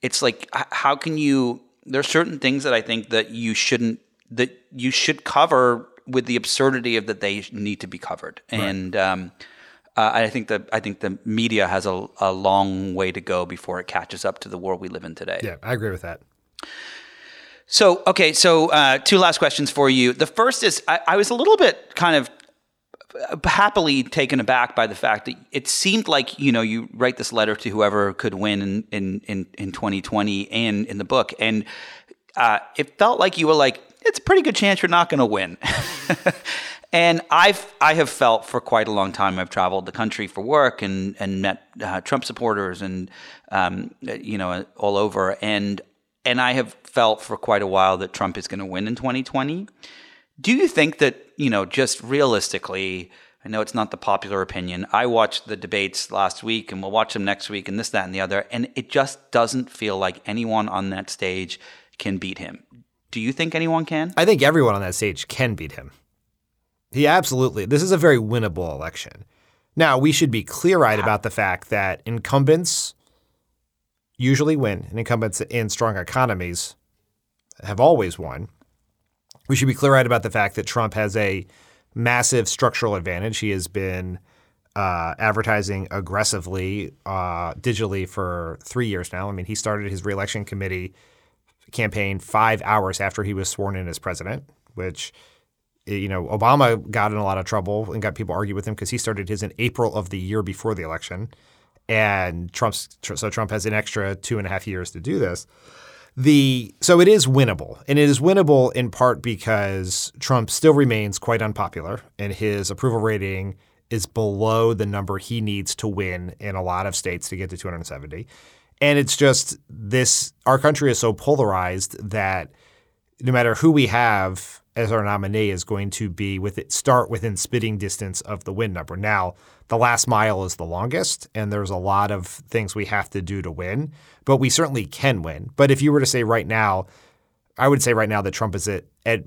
S1: it's like, how can you? There are certain things that I think that you shouldn't that you should cover with the absurdity of that they need to be covered, right. and. Um, uh, I think that I think the media has a, a long way to go before it catches up to the world we live in today.
S2: Yeah, I agree with that.
S1: So, okay, so uh, two last questions for you. The first is I, I, was a little bit kind of happily taken aback by the fact that it seemed like you know you write this letter to whoever could win in in in, in 2020 and in the book, and uh, it felt like you were like it's a pretty good chance you're not going to win. And I've I have felt for quite a long time. I've traveled the country for work and and met uh, Trump supporters and um, you know all over. And and I have felt for quite a while that Trump is going to win in 2020. Do you think that you know just realistically? I know it's not the popular opinion. I watched the debates last week, and we'll watch them next week, and this, that, and the other. And it just doesn't feel like anyone on that stage can beat him. Do you think anyone can?
S2: I think everyone on that stage can beat him. He absolutely. This is a very winnable election. Now, we should be clear eyed about the fact that incumbents usually win, and incumbents in strong economies have always won. We should be clear eyed about the fact that Trump has a massive structural advantage. He has been uh, advertising aggressively uh, digitally for three years now. I mean, he started his reelection committee campaign five hours after he was sworn in as president, which Eh, you know Obama got in a lot of trouble and got people argue with him because he started his in April of the year before the election, and Trump's so Trump has an extra two and a half years to do this. The so it is winnable, and it is winnable in part because Trump still remains quite unpopular, and his approval rating is below the number he needs to win in a lot of states to get to 270. And it's just this our country is so polarized that no matter who we have as our nominee is going to be with it start within spitting distance of the win number. Now, the last mile is the longest, and there's a lot of things we have to do to win, but we certainly can win. But if you were to say right now, I would say right now that Trump is at, at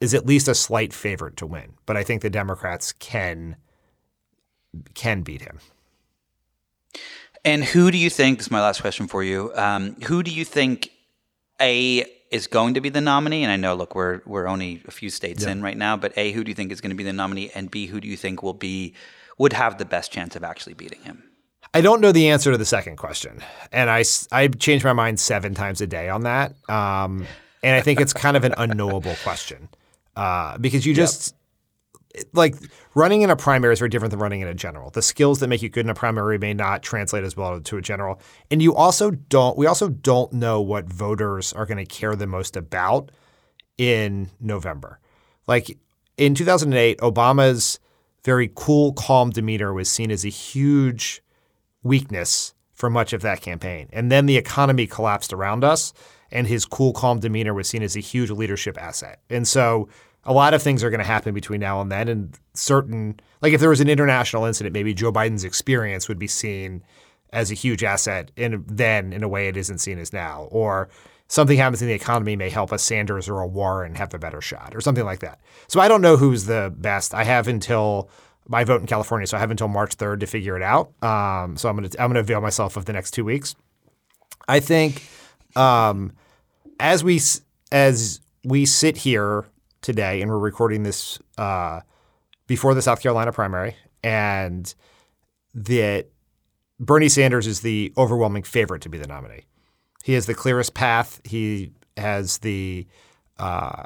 S2: is at least a slight favorite to win. But I think the Democrats can can beat him.
S1: And who do you think? This is my last question for you. Um, who do you think a is going to be the nominee? And I know, look, we're we're only a few states yeah. in right now, but a who do you think is going to be the nominee? And b who do you think will be would have the best chance of actually beating him?
S2: I don't know the answer to the second question, and I I change my mind seven times a day on that. Um, and I think it's kind of an unknowable question uh, because you just like running in a primary is very different than running in a general. The skills that make you good in a primary may not translate as well to a general. And you also don't we also don't know what voters are going to care the most about in November. Like in 2008, Obama's very cool, calm demeanor was seen as a huge weakness for much of that campaign. And then the economy collapsed around us and his cool, calm demeanor was seen as a huge leadership asset. And so a lot of things are going to happen between now and then. And certain, like if there was an international incident, maybe Joe Biden's experience would be seen as a huge asset in then in a way it isn't seen as now. Or something happens in the economy may help a Sanders or a Warren have a better shot or something like that. So I don't know who's the best. I have until my vote in California, so I have until March 3rd to figure it out. Um, so I'm gonna I'm gonna avail myself of the next two weeks. I think um, as we as we sit here today, and we're recording this uh, before the South Carolina primary, and that Bernie Sanders is the overwhelming favorite to be the nominee. He has the clearest path. He has the uh,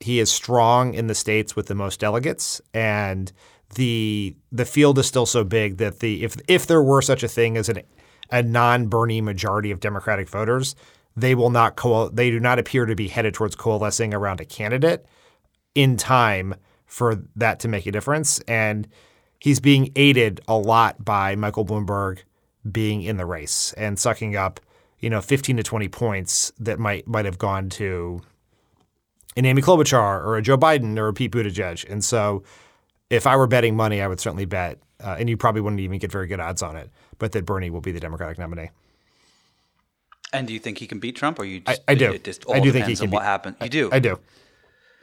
S2: he is strong in the states with the most delegates, and the the field is still so big that the if if there were such a thing as an, a non Bernie majority of Democratic voters, they will not co- they do not appear to be headed towards coalescing around a candidate in time for that to make a difference. And he's being aided a lot by Michael Bloomberg being in the race and sucking up, you know, 15 to 20 points that might might have gone to an Amy Klobuchar or a Joe Biden or a Pete Buttigieg. And so if I were betting money, I would certainly bet, uh, and you probably wouldn't even get very good odds on it, but that Bernie will be the Democratic nominee.
S1: And do you think he can beat Trump, or you?
S2: Just, I, I do.
S1: It just all
S2: I do
S1: think
S2: he can.
S1: What happened? You do.
S2: I, I do.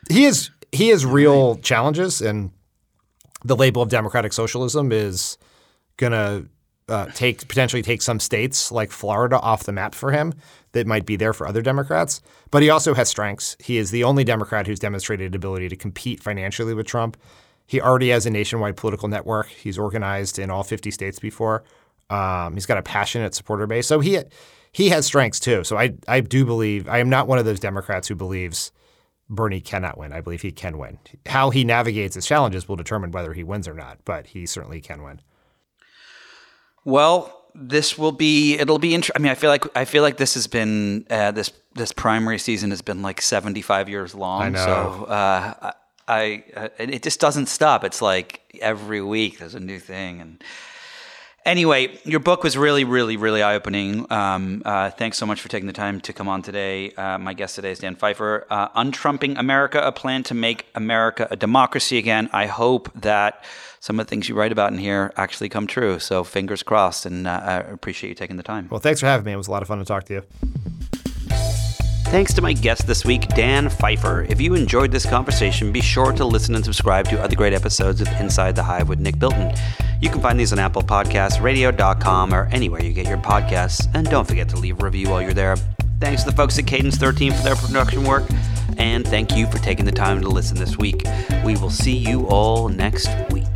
S2: He is he has real challenges, and the label of democratic socialism is going to uh, take potentially take some states like Florida off the map for him that might be there for other Democrats. But he also has strengths. He is the only Democrat who's demonstrated ability to compete financially with Trump. He already has a nationwide political network. He's organized in all 50 states before. Um, he's got a passionate supporter base. So he he has strengths too. So I I do believe I am not one of those Democrats who believes Bernie cannot win. I believe he can win. How he navigates his challenges will determine whether he wins or not, but he certainly can win.
S1: Well, this will be it'll be interesting. I mean, I feel like I feel like this has been uh, this this primary season has been like 75 years long.
S2: I know.
S1: So uh, I, I it just doesn't stop. It's like every week there's a new thing and Anyway, your book was really, really, really eye opening. Um, uh, thanks so much for taking the time to come on today. Uh, my guest today is Dan Pfeiffer. Uh, Untrumping America, a plan to make America a democracy again. I hope that some of the things you write about in here actually come true. So fingers crossed, and uh, I appreciate you taking the time.
S2: Well, thanks for having me. It was a lot of fun to talk to you.
S1: Thanks to my guest this week, Dan Pfeiffer. If you enjoyed this conversation, be sure to listen and subscribe to other great episodes of Inside the Hive with Nick Bilton. You can find these on Apple Podcasts, radio.com, or anywhere you get your podcasts. And don't forget to leave a review while you're there. Thanks to the folks at Cadence 13 for their production work. And thank you for taking the time to listen this week. We will see you all next week.